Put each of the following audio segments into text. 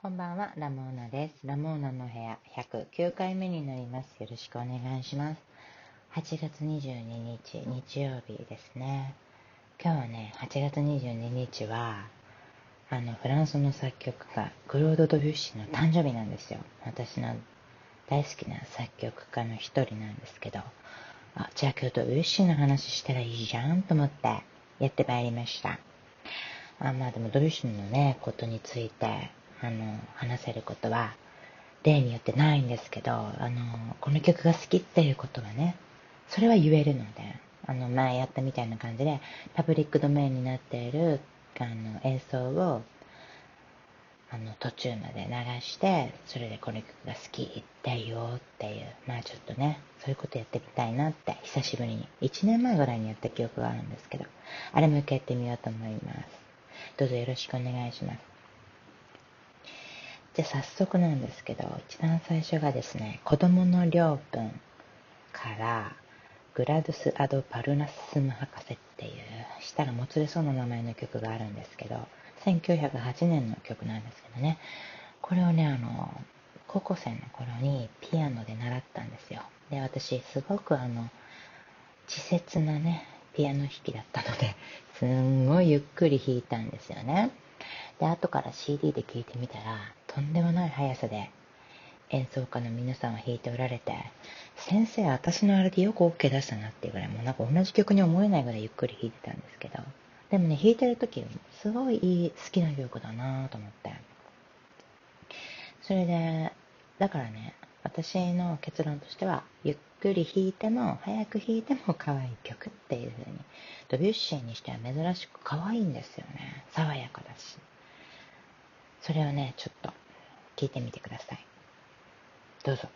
こんばんは、ラモーナです。ラモーナの部屋109回目になります。よろしくお願いします。8月22日、日曜日ですね。今日はね、8月22日は、あの、フランスの作曲家、クロード・ドビュッシーの誕生日なんですよ。私の大好きな作曲家の一人なんですけど、あ、じゃあ今日ドビュッシーの話したらいいじゃんと思ってやってまいりました。あまあでもドビュッシーのね、ことについてあの、話せることは、例によってないんですけど、あの、この曲が好きっていうことはね、それは言えるので、あの、前やったみたいな感じで、パブリックドメインになっている、あの、演奏を、あの、途中まで流して、それでこの曲が好きって言おうっていう、まあちょっとね、そういうことやってみたいなって、久しぶりに、1年前ぐらいにやった記憶があるんですけど、あれもう一回やってみようと思います。どうぞよろしくお願いします。じゃあ早速なんですけど、一番最初がですね、子供の領分からグラドゥス・アド・パルナスム博士っていう、したらもつれそうな名前の曲があるんですけど、1908年の曲なんですけどね、これをね、あの、高校生の頃にピアノで習ったんですよ。で、私、すごくあの、稚拙なね、ピアノ弾きだったので、すんごいゆっくり弾いたんですよね。で、後から CD で聴いてみたら、とんでもない速さで演奏家の皆さんは弾いておられて、先生、私のあれでよく OK 出したなっていうぐらい、もうなんか同じ曲に思えないぐらいゆっくり弾いてたんですけど、でもね、弾いてる時、すごいいい、好きな曲だなと思って。それで、だからね、私の結論としては、ゆっくり弾いても、早く弾いても可愛い曲っていう風に、ドビュッシーにしては珍しく可愛いんですよね。爽やかだし。それをね、ちょっ聞いてみてください。どうぞ。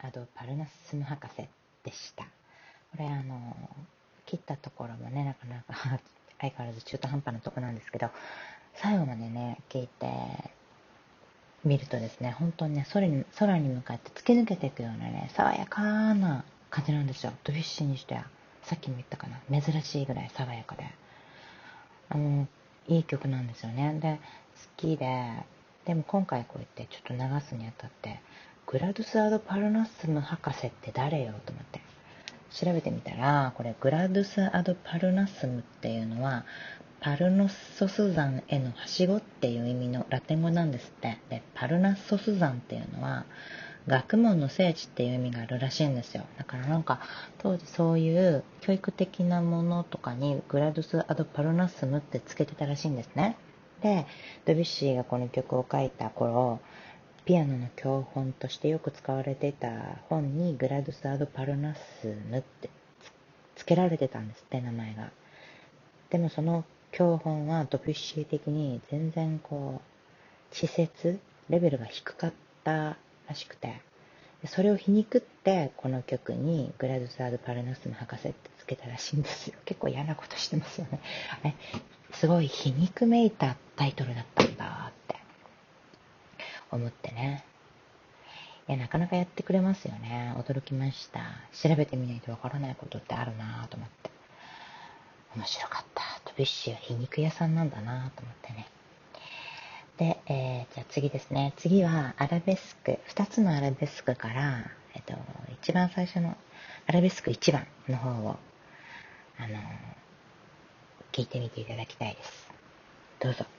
アド・パルナスム博士でした。これあの、切ったところもね、なかなか 相変わらず中途半端なとこなんですけど、最後までね、聞いてみるとですね、本当にね、空に空に向かって突き抜けていくようなね、爽やかな感じなんですよ。ドビュッシーにしては。さっきも言ったかな。珍しいぐらい爽やかで。あの、いい曲なんですよね。で、好きで、でも今回こうやってちょっと流すにあたって、グラドゥス・アド・パルナッスム博士って誰よと思って。調べてみたら、これグラドゥス・アド・パルナッスムっていうのは、パルノッソス山へのはしごっていう意味のラテン語なんですって。で、パルナッソス山っていうのは、学問の聖地っていう意味があるらしいんですよ。だからなんか、当時そういう教育的なものとかにグラドゥス・アド・パルナッスムってつけてたらしいんですね。で、ドビュッシーがこの曲を書いた頃、ピアノの教本としてよく使われてた本にグラドス・アド・パルナスムってつけられてたんですって名前が。でもその教本はドビュッシー的に全然こう、稚拙、レベルが低かったらしくて、それを皮肉って、この曲にグラドス・アド・パルナスム博士ってつけたらしいんですよ。結構嫌なことしてますよね。すごい皮肉めいたタイトルだったんだ思ってね。いや、なかなかやってくれますよね。驚きました。調べてみないとわからないことってあるなと思って。面白かった。トビッシュは皮肉屋さんなんだなと思ってね。で、えー、じゃあ次ですね。次はアラベスク。2つのアラベスクから、えっと、一番最初のアラベスク1番の方を、あの、聴いてみていただきたいです。どうぞ。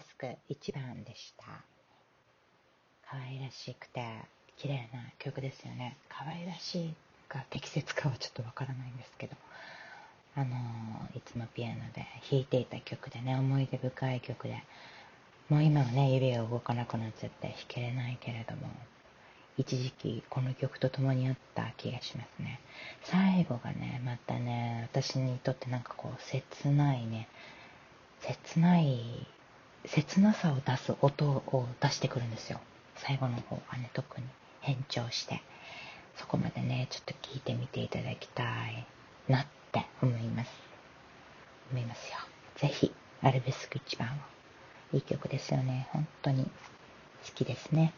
スク1番でした。可愛らしくて綺麗な曲ですよね。可愛らしいか適切かはちょっとわからないんですけど、あのいつもピアノで弾いていた曲でね、思い出深い曲で、もう今はね、指が動かなくなっちゃって弾けれないけれども、一時期この曲と共にあった気がしますね。最後がね、またね、私にとってなんかこう、切ないね、切ない切なさを出す音を出してくるんですよ。最後の方はね、特に変調して。そこまでね、ちょっと聞いてみていただきたいなって思います。思いますよ。ぜひ、アルベスク一番を。いい曲ですよね。本当に好きですね。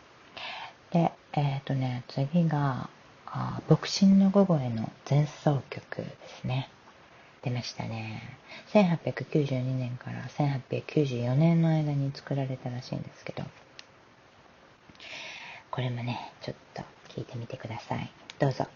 で、えっ、ー、とね、次が、あ牧神の午後への前奏曲ですね。出ましたね。1892年から1894年の間に作られたらしいんですけど、これもね、ちょっと聞いてみてください。どうぞ。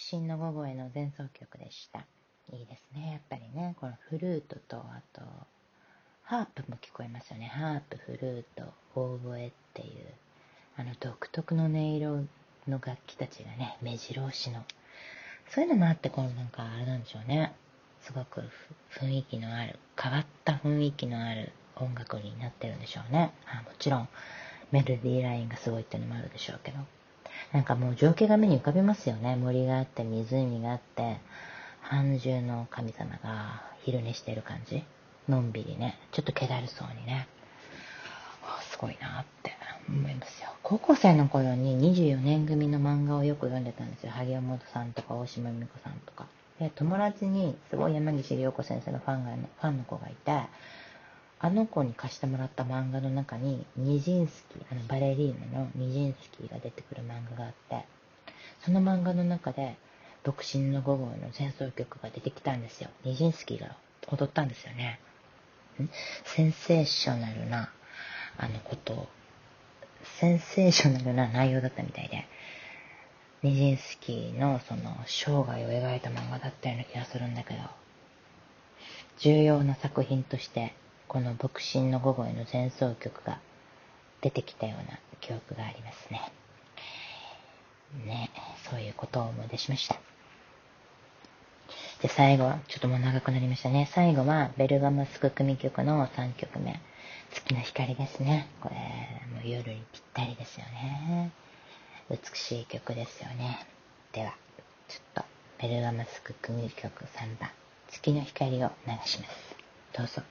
独身の午後への前奏曲でした。いいですね。やっぱりね、このフルートと、あと、ハープも聞こえますよね。ハープ、フルート、オーボエっていう、あの独特の音色の楽器たちがね、目白押しの。そういうのもあって、このなんかあれなんでしょうね。すごく雰囲気のある、変わった雰囲気のある音楽になってるんでしょうね。あもちろん、メロディーラインがすごいっていうのもあるでしょうけど。なんかもう情景が目に浮かびますよね。森があって、湖があって、半獣の神様が昼寝してる感じ。のんびりね。ちょっと気だるそうにね。すごいなって思いますよ。高校生の頃に24年組の漫画をよく読んでたんですよ。萩尾本さんとか大島美子さんとか。で、友達にすごい山岸涼子先生のファンが、ファンの子がいて、あの子に貸してもらった漫画の中に、ニジンスキー、あのバレリーナのニジンスキーが出てくる漫画があって、その漫画の中で、独身の午後の戦争曲が出てきたんですよ。ニジンスキーが踊ったんですよね。センセーショナルな、あのこと、センセーショナルな内容だったみたいで、ニジンスキーのその生涯を描いた漫画だったような気がするんだけど、重要な作品として、この牧師の午後への前奏曲が出てきたような記憶がありますね。ね、そういうことを思い出しました。で、最後は、ちょっともう長くなりましたね。最後は、ベルガモスク組曲の3曲目。月の光ですね。これ、もう夜にぴったりですよね。美しい曲ですよね。では、ちょっと、ベルガモスク組曲3番、月の光を流します。どうぞ。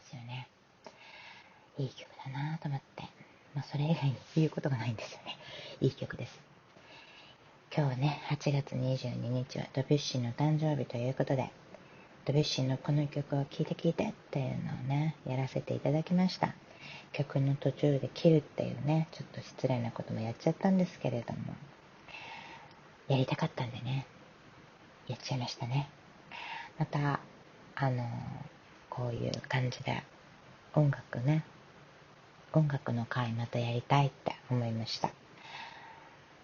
ていられますよね。いい曲だなと思って。まあそれ以外に言うことがないんですよね。いい曲です。今日ね8月22日はドビュッシーの誕生日ということでドビュッシーのこの曲を聴いて聴いてっていうのをねやらせていただきました。曲の途中で切るっていうね、ちょっと失礼なこともやっちゃったんですけれども、やりたかったんでね、やっちゃいましたね。また、あの、こういう感じで音楽ね、音楽の回またやりたいって思いました。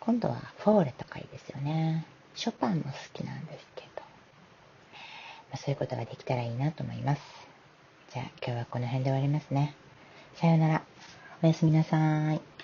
今度はフォーレとかいいですよね。ショパンも好きなんですけど、まあ、そういうことができたらいいなと思います。じゃあ今日はこの辺で終わりますね。さようなら。おやすみなさい。